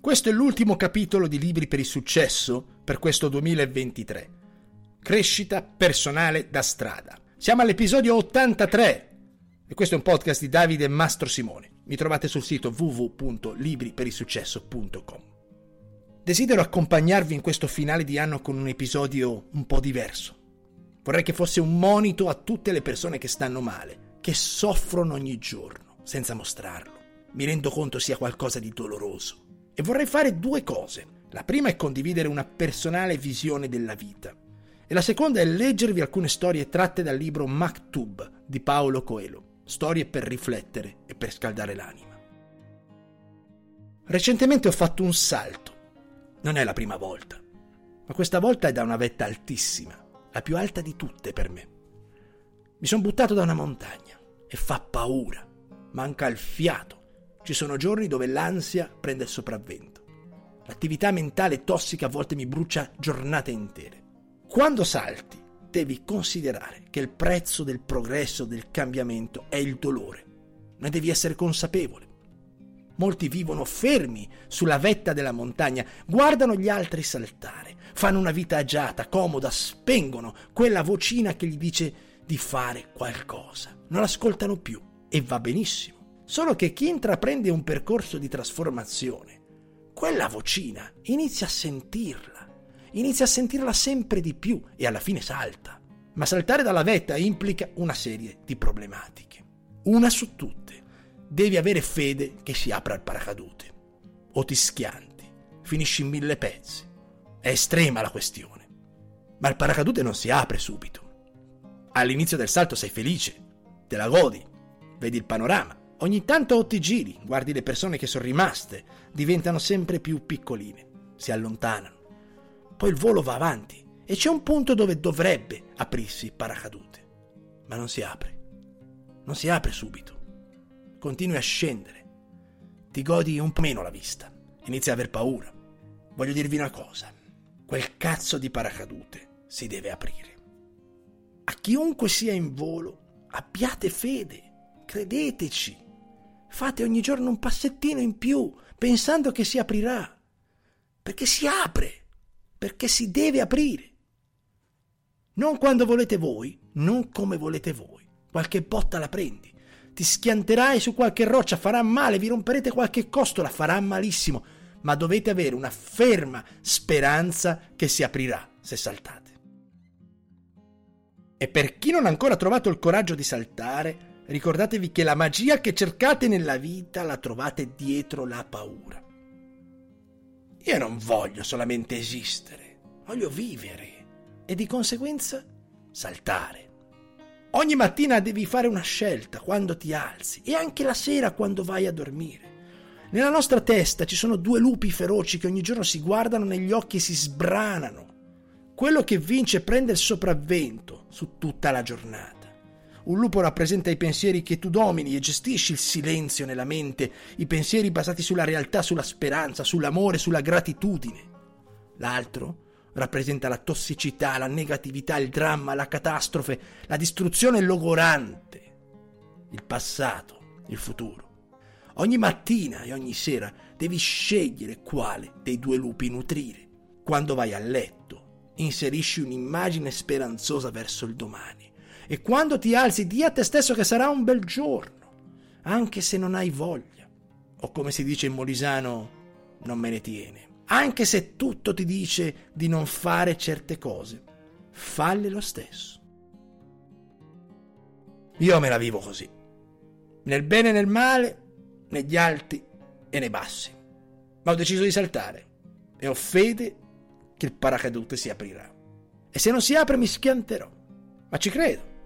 Questo è l'ultimo capitolo di Libri per il successo per questo 2023. Crescita personale da strada. Siamo all'episodio 83 e questo è un podcast di Davide Mastro Simone. Mi trovate sul sito www.libriperilsuccesso.com. Desidero accompagnarvi in questo finale di anno con un episodio un po' diverso. Vorrei che fosse un monito a tutte le persone che stanno male, che soffrono ogni giorno, senza mostrarlo. Mi rendo conto sia qualcosa di doloroso e vorrei fare due cose. La prima è condividere una personale visione della vita e la seconda è leggervi alcune storie tratte dal libro Maktub di Paolo Coelho, storie per riflettere e per scaldare l'anima. Recentemente ho fatto un salto. Non è la prima volta, ma questa volta è da una vetta altissima, la più alta di tutte per me. Mi sono buttato da una montagna e fa paura, manca il fiato ci sono giorni dove l'ansia prende il sopravvento. L'attività mentale tossica a volte mi brucia giornate intere. Quando salti, devi considerare che il prezzo del progresso, del cambiamento è il dolore. Ne devi essere consapevole. Molti vivono fermi sulla vetta della montagna, guardano gli altri saltare, fanno una vita agiata, comoda, spengono quella vocina che gli dice di fare qualcosa. Non l'ascoltano più e va benissimo. Solo che chi intraprende un percorso di trasformazione, quella vocina inizia a sentirla, inizia a sentirla sempre di più e alla fine salta. Ma saltare dalla vetta implica una serie di problematiche. Una su tutte, devi avere fede che si apra il paracadute. O ti schianti, finisci in mille pezzi. È estrema la questione. Ma il paracadute non si apre subito. All'inizio del salto sei felice, te la godi, vedi il panorama Ogni tanto ti giri, guardi le persone che sono rimaste, diventano sempre più piccoline, si allontanano. Poi il volo va avanti e c'è un punto dove dovrebbe aprirsi il paracadute, ma non si apre. Non si apre subito. Continui a scendere. Ti godi un po' meno la vista. Inizi a aver paura. Voglio dirvi una cosa. Quel cazzo di paracadute si deve aprire. A chiunque sia in volo, abbiate fede. Credeteci. Fate ogni giorno un passettino in più, pensando che si aprirà. Perché si apre, perché si deve aprire. Non quando volete voi, non come volete voi. Qualche botta la prendi. Ti schianterai su qualche roccia, farà male, vi romperete qualche costola, farà malissimo, ma dovete avere una ferma speranza che si aprirà se saltate. E per chi non ha ancora trovato il coraggio di saltare, Ricordatevi che la magia che cercate nella vita la trovate dietro la paura. Io non voglio solamente esistere, voglio vivere e di conseguenza saltare. Ogni mattina devi fare una scelta quando ti alzi e anche la sera quando vai a dormire. Nella nostra testa ci sono due lupi feroci che ogni giorno si guardano negli occhi e si sbranano. Quello che vince prende il sopravvento su tutta la giornata. Un lupo rappresenta i pensieri che tu domini e gestisci il silenzio nella mente, i pensieri basati sulla realtà, sulla speranza, sull'amore, sulla gratitudine. L'altro rappresenta la tossicità, la negatività, il dramma, la catastrofe, la distruzione logorante, il passato, il futuro. Ogni mattina e ogni sera devi scegliere quale dei due lupi nutrire. Quando vai a letto, inserisci un'immagine speranzosa verso il domani e quando ti alzi, di a te stesso che sarà un bel giorno, anche se non hai voglia. O come si dice in molisano, non me ne tiene. Anche se tutto ti dice di non fare certe cose, falle lo stesso. Io me la vivo così, nel bene e nel male, negli alti e nei bassi. Ma ho deciso di saltare e ho fede che il paracadute si aprirà. E se non si apre mi schianterò. Ma ci credo.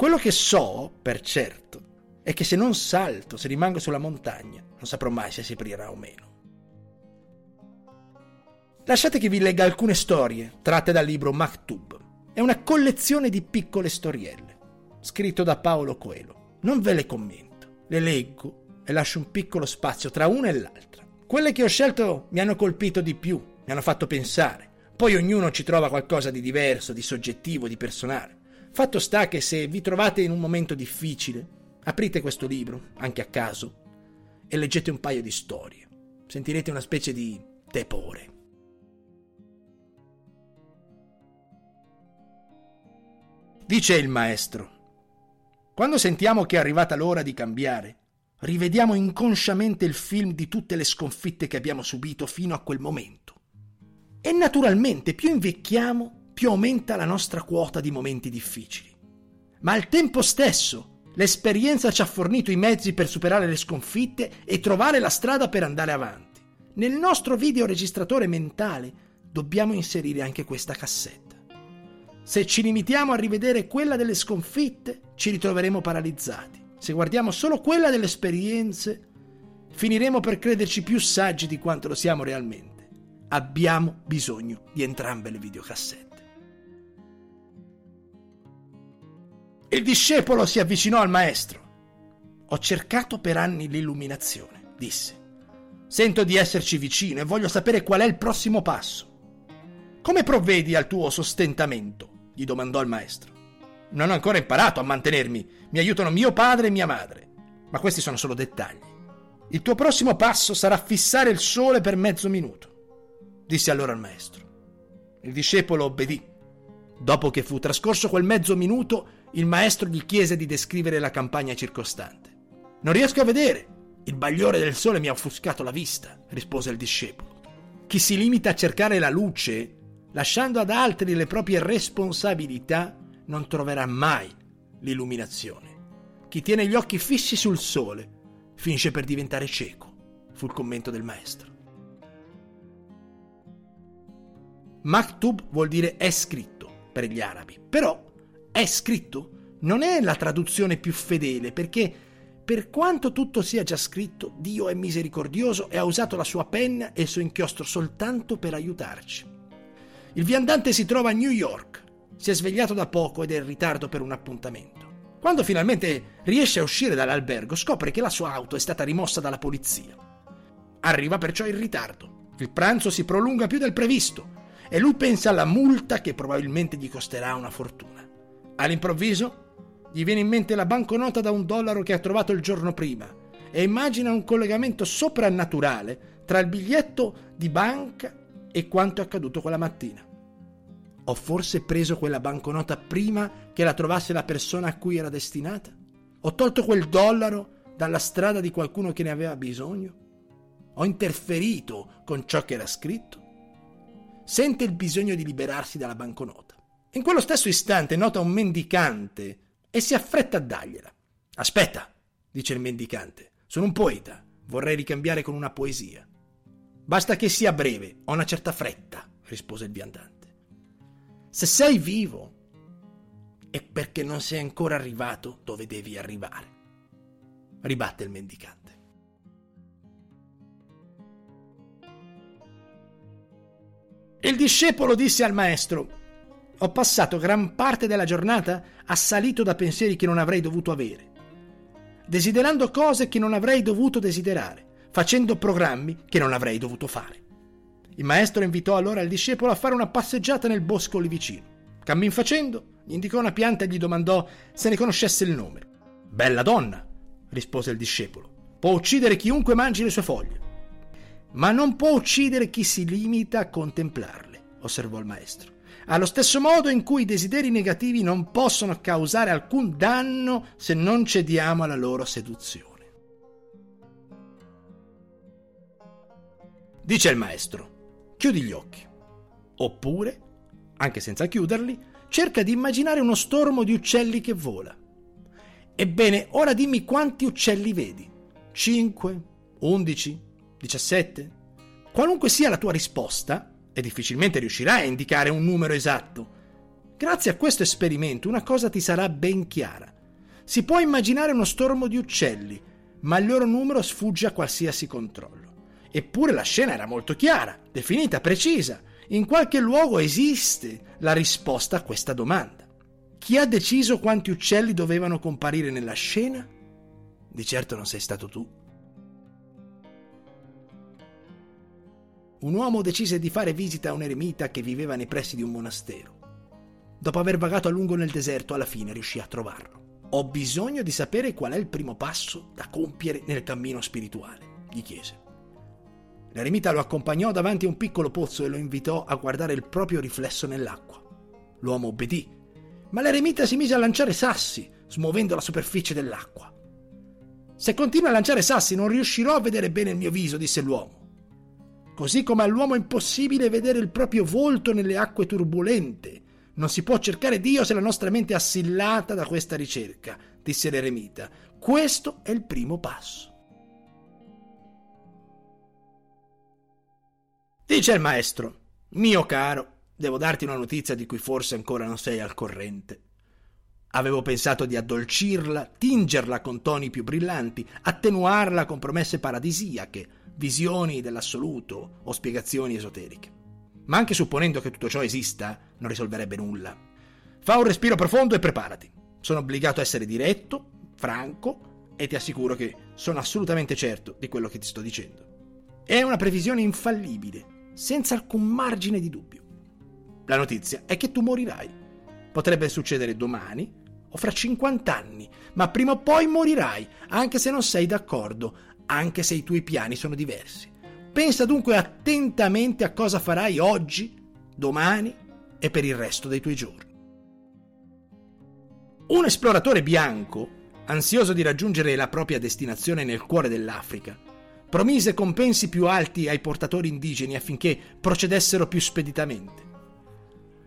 Quello che so, per certo, è che se non salto, se rimango sulla montagna, non saprò mai se si aprirà o meno. Lasciate che vi legga alcune storie tratte dal libro Maktub. È una collezione di piccole storielle, scritto da Paolo Coelho. Non ve le commento, le leggo e lascio un piccolo spazio tra una e l'altra. Quelle che ho scelto mi hanno colpito di più, mi hanno fatto pensare. Poi ognuno ci trova qualcosa di diverso, di soggettivo, di personale. Fatto sta che se vi trovate in un momento difficile, aprite questo libro, anche a caso, e leggete un paio di storie. sentirete una specie di tepore. Dice il maestro, quando sentiamo che è arrivata l'ora di cambiare, rivediamo inconsciamente il film di tutte le sconfitte che abbiamo subito fino a quel momento. E naturalmente più invecchiamo, più aumenta la nostra quota di momenti difficili. Ma al tempo stesso, l'esperienza ci ha fornito i mezzi per superare le sconfitte e trovare la strada per andare avanti. Nel nostro videoregistratore mentale dobbiamo inserire anche questa cassetta. Se ci limitiamo a rivedere quella delle sconfitte, ci ritroveremo paralizzati. Se guardiamo solo quella delle esperienze, finiremo per crederci più saggi di quanto lo siamo realmente. Abbiamo bisogno di entrambe le videocassette. Il discepolo si avvicinò al maestro. Ho cercato per anni l'illuminazione, disse. Sento di esserci vicino e voglio sapere qual è il prossimo passo. Come provvedi al tuo sostentamento? gli domandò il maestro. Non ho ancora imparato a mantenermi, mi aiutano mio padre e mia madre. Ma questi sono solo dettagli. Il tuo prossimo passo sarà fissare il sole per mezzo minuto, disse allora il maestro. Il discepolo obbedì. Dopo che fu trascorso quel mezzo minuto, il maestro gli chiese di descrivere la campagna circostante. Non riesco a vedere. Il bagliore del sole mi ha offuscato la vista, rispose il discepolo. Chi si limita a cercare la luce lasciando ad altri le proprie responsabilità, non troverà mai l'illuminazione. Chi tiene gli occhi fissi sul sole finisce per diventare cieco, fu il commento del maestro. Maktub vuol dire è scritto per gli arabi, però è scritto non è la traduzione più fedele perché per quanto tutto sia già scritto, Dio è misericordioso e ha usato la sua penna e il suo inchiostro soltanto per aiutarci. Il viandante si trova a New York. Si è svegliato da poco ed è in ritardo per un appuntamento. Quando finalmente riesce a uscire dall'albergo, scopre che la sua auto è stata rimossa dalla polizia. Arriva perciò in ritardo. Il pranzo si prolunga più del previsto e lui pensa alla multa che probabilmente gli costerà una fortuna. All'improvviso gli viene in mente la banconota da un dollaro che ha trovato il giorno prima e immagina un collegamento soprannaturale tra il biglietto di banca e quanto è accaduto quella mattina. Ho forse preso quella banconota prima che la trovasse la persona a cui era destinata? Ho tolto quel dollaro dalla strada di qualcuno che ne aveva bisogno? Ho interferito con ciò che era scritto? Sente il bisogno di liberarsi dalla banconota. In quello stesso istante nota un mendicante e si affretta a dargliela. Aspetta, dice il mendicante, sono un poeta, vorrei ricambiare con una poesia. Basta che sia breve, ho una certa fretta, rispose il viandante. Se sei vivo è perché non sei ancora arrivato dove devi arrivare, ribatte il mendicante. Il discepolo disse al maestro, ho passato gran parte della giornata assalito da pensieri che non avrei dovuto avere, desiderando cose che non avrei dovuto desiderare facendo programmi che non avrei dovuto fare. Il maestro invitò allora il discepolo a fare una passeggiata nel bosco lì vicino. Cammin facendo, gli indicò una pianta e gli domandò se ne conoscesse il nome. Bella donna, rispose il discepolo. Può uccidere chiunque mangi le sue foglie. Ma non può uccidere chi si limita a contemplarle, osservò il maestro. Allo stesso modo in cui i desideri negativi non possono causare alcun danno se non cediamo alla loro seduzione. Dice il maestro, chiudi gli occhi. Oppure, anche senza chiuderli, cerca di immaginare uno stormo di uccelli che vola. Ebbene, ora dimmi quanti uccelli vedi. 5, 11, 17? Qualunque sia la tua risposta, e difficilmente riuscirai a indicare un numero esatto, grazie a questo esperimento una cosa ti sarà ben chiara. Si può immaginare uno stormo di uccelli, ma il loro numero sfugge a qualsiasi controllo. Eppure la scena era molto chiara, definita, precisa. In qualche luogo esiste la risposta a questa domanda. Chi ha deciso quanti uccelli dovevano comparire nella scena? Di certo non sei stato tu. Un uomo decise di fare visita a un eremita che viveva nei pressi di un monastero. Dopo aver vagato a lungo nel deserto, alla fine riuscì a trovarlo. Ho bisogno di sapere qual è il primo passo da compiere nel cammino spirituale, gli chiese. L'eremita lo accompagnò davanti a un piccolo pozzo e lo invitò a guardare il proprio riflesso nell'acqua. L'uomo obbedì, ma l'eremita si mise a lanciare sassi, smuovendo la superficie dell'acqua. Se continui a lanciare sassi non riuscirò a vedere bene il mio viso, disse l'uomo. Così come all'uomo è impossibile vedere il proprio volto nelle acque turbolente. Non si può cercare Dio se la nostra mente è assillata da questa ricerca, disse l'eremita. Questo è il primo passo. Dice il maestro, mio caro, devo darti una notizia di cui forse ancora non sei al corrente. Avevo pensato di addolcirla, tingerla con toni più brillanti, attenuarla con promesse paradisiache, visioni dell'assoluto o spiegazioni esoteriche. Ma anche supponendo che tutto ciò esista, non risolverebbe nulla. Fa un respiro profondo e preparati. Sono obbligato a essere diretto, franco e ti assicuro che sono assolutamente certo di quello che ti sto dicendo. È una previsione infallibile senza alcun margine di dubbio. La notizia è che tu morirai. Potrebbe succedere domani o fra 50 anni, ma prima o poi morirai, anche se non sei d'accordo, anche se i tuoi piani sono diversi. Pensa dunque attentamente a cosa farai oggi, domani e per il resto dei tuoi giorni. Un esploratore bianco, ansioso di raggiungere la propria destinazione nel cuore dell'Africa, promise compensi più alti ai portatori indigeni affinché procedessero più speditamente.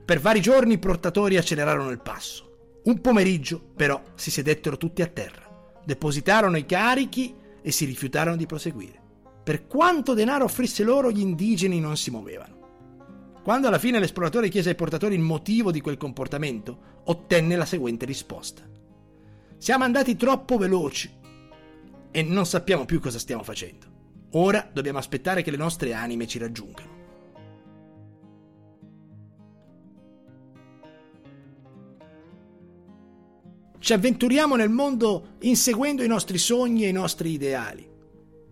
Per vari giorni i portatori accelerarono il passo. Un pomeriggio, però, si sedettero tutti a terra, depositarono i carichi e si rifiutarono di proseguire. Per quanto denaro offrisse loro, gli indigeni non si muovevano. Quando alla fine l'esploratore chiese ai portatori il motivo di quel comportamento, ottenne la seguente risposta. Siamo andati troppo veloci e non sappiamo più cosa stiamo facendo. Ora dobbiamo aspettare che le nostre anime ci raggiungano. Ci avventuriamo nel mondo inseguendo i nostri sogni e i nostri ideali.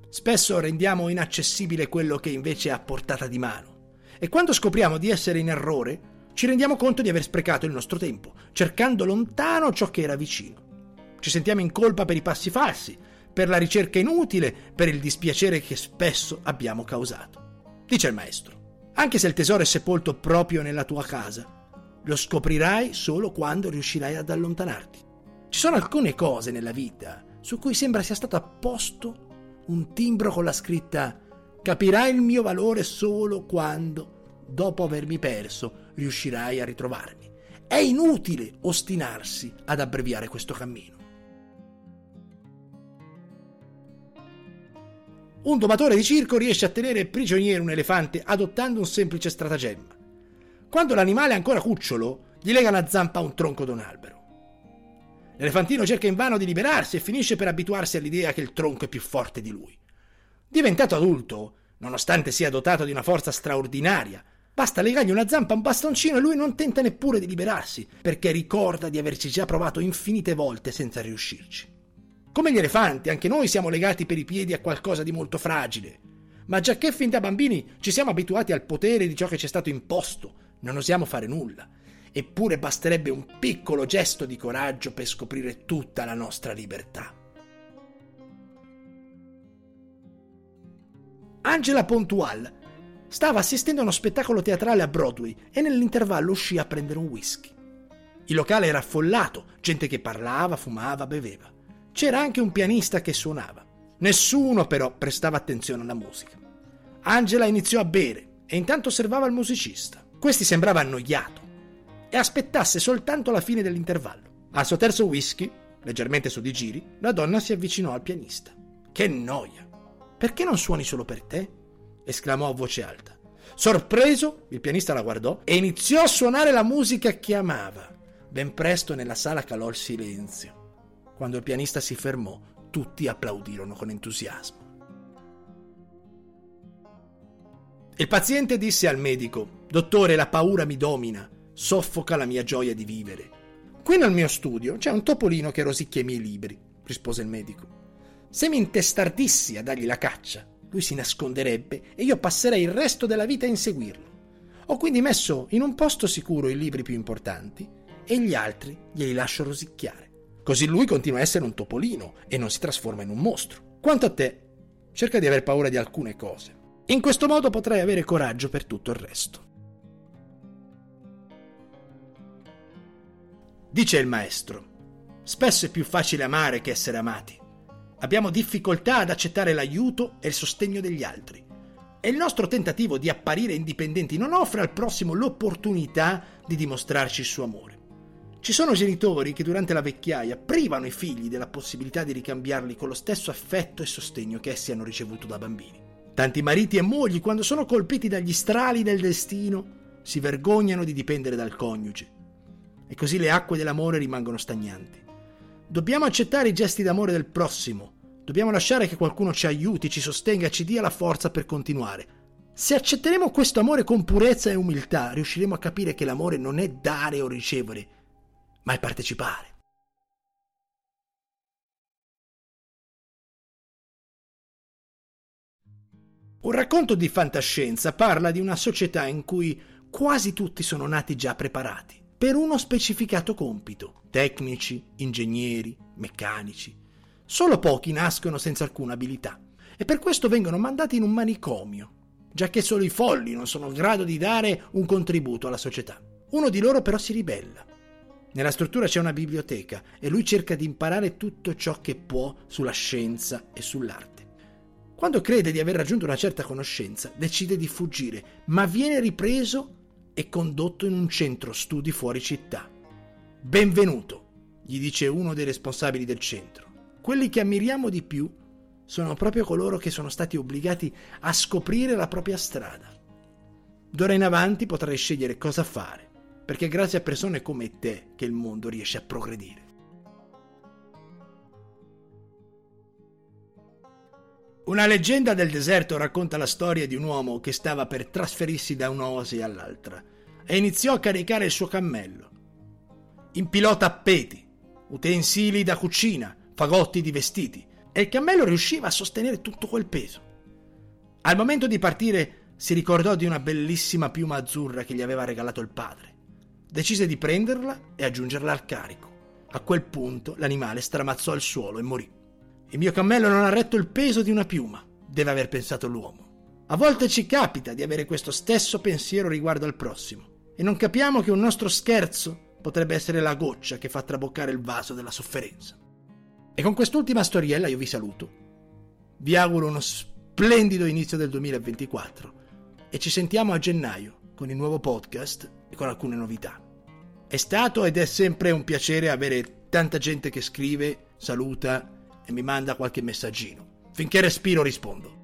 Spesso rendiamo inaccessibile quello che invece è a portata di mano. E quando scopriamo di essere in errore, ci rendiamo conto di aver sprecato il nostro tempo, cercando lontano ciò che era vicino. Ci sentiamo in colpa per i passi falsi, per la ricerca inutile, per il dispiacere che spesso abbiamo causato. Dice il maestro, anche se il tesoro è sepolto proprio nella tua casa, lo scoprirai solo quando riuscirai ad allontanarti. Ci sono alcune cose nella vita su cui sembra sia stato apposto un timbro con la scritta capirai il mio valore solo quando, dopo avermi perso, riuscirai a ritrovarmi. È inutile ostinarsi ad abbreviare questo cammino. Un domatore di circo riesce a tenere prigioniero un elefante adottando un semplice stratagemma. Quando l'animale è ancora cucciolo, gli lega una zampa a un tronco di un albero. L'elefantino cerca invano di liberarsi e finisce per abituarsi all'idea che il tronco è più forte di lui. Diventato adulto, nonostante sia dotato di una forza straordinaria, basta legargli una zampa a un bastoncino e lui non tenta neppure di liberarsi, perché ricorda di averci già provato infinite volte senza riuscirci. Come gli elefanti, anche noi siamo legati per i piedi a qualcosa di molto fragile. Ma già che fin da bambini ci siamo abituati al potere di ciò che ci è stato imposto, non osiamo fare nulla. Eppure basterebbe un piccolo gesto di coraggio per scoprire tutta la nostra libertà. Angela Pontual stava assistendo a uno spettacolo teatrale a Broadway e nell'intervallo uscì a prendere un whisky. Il locale era affollato, gente che parlava, fumava, beveva. C'era anche un pianista che suonava. Nessuno però prestava attenzione alla musica. Angela iniziò a bere e intanto osservava il musicista. Questi sembrava annoiato e aspettasse soltanto la fine dell'intervallo. Al suo terzo whisky, leggermente su di giri, la donna si avvicinò al pianista. Che noia! Perché non suoni solo per te? esclamò a voce alta. Sorpreso, il pianista la guardò e iniziò a suonare la musica che amava. Ben presto nella sala calò il silenzio. Quando il pianista si fermò, tutti applaudirono con entusiasmo. Il paziente disse al medico, Dottore, la paura mi domina, soffoca la mia gioia di vivere. Qui nel mio studio c'è un topolino che rosicchia i miei libri, rispose il medico. Se mi intestardissi a dargli la caccia, lui si nasconderebbe e io passerei il resto della vita a inseguirlo. Ho quindi messo in un posto sicuro i libri più importanti e gli altri glieli lascio rosicchiare. Così lui continua a essere un topolino e non si trasforma in un mostro. Quanto a te, cerca di aver paura di alcune cose In questo modo potrai avere coraggio per tutto il resto. Dice il maestro, spesso è più facile amare che essere amati. Abbiamo difficoltà ad accettare l'aiuto e il sostegno degli altri. E il nostro tentativo di apparire indipendenti non offre al prossimo l'opportunità di dimostrarci il suo amore. Ci sono genitori che durante la vecchiaia privano i figli della possibilità di ricambiarli con lo stesso affetto e sostegno che essi hanno ricevuto da bambini. Tanti mariti e mogli, quando sono colpiti dagli strali del destino, si vergognano di dipendere dal coniuge e così le acque dell'amore rimangono stagnanti. Dobbiamo accettare i gesti d'amore del prossimo, dobbiamo lasciare che qualcuno ci aiuti, ci sostenga, ci dia la forza per continuare. Se accetteremo questo amore con purezza e umiltà, riusciremo a capire che l'amore non è dare o ricevere, ma è partecipare. Un racconto di fantascienza parla di una società in cui quasi tutti sono nati già preparati per uno specificato compito. Tecnici, ingegneri, meccanici. Solo pochi nascono senza alcuna abilità e per questo vengono mandati in un manicomio, già che solo i folli non sono in grado di dare un contributo alla società. Uno di loro però si ribella. Nella struttura c'è una biblioteca e lui cerca di imparare tutto ciò che può sulla scienza e sull'arte. Quando crede di aver raggiunto una certa conoscenza, decide di fuggire, ma viene ripreso e condotto in un centro studi fuori città. Benvenuto, gli dice uno dei responsabili del centro. Quelli che ammiriamo di più sono proprio coloro che sono stati obbligati a scoprire la propria strada. D'ora in avanti potrai scegliere cosa fare, perché è grazie a persone come te che il mondo riesce a progredire. Una leggenda del deserto racconta la storia di un uomo che stava per trasferirsi da un'oasi all'altra e iniziò a caricare il suo cammello. Impilò tappeti, utensili da cucina, fagotti di vestiti e il cammello riusciva a sostenere tutto quel peso. Al momento di partire si ricordò di una bellissima piuma azzurra che gli aveva regalato il padre. Decise di prenderla e aggiungerla al carico. A quel punto l'animale stramazzò al suolo e morì. Il mio cammello non ha retto il peso di una piuma, deve aver pensato l'uomo. A volte ci capita di avere questo stesso pensiero riguardo al prossimo e non capiamo che un nostro scherzo potrebbe essere la goccia che fa traboccare il vaso della sofferenza. E con quest'ultima storiella io vi saluto. Vi auguro uno splendido inizio del 2024 e ci sentiamo a gennaio con il nuovo podcast e con alcune novità. È stato ed è sempre un piacere avere tanta gente che scrive, saluta e mi manda qualche messaggino. Finché respiro rispondo.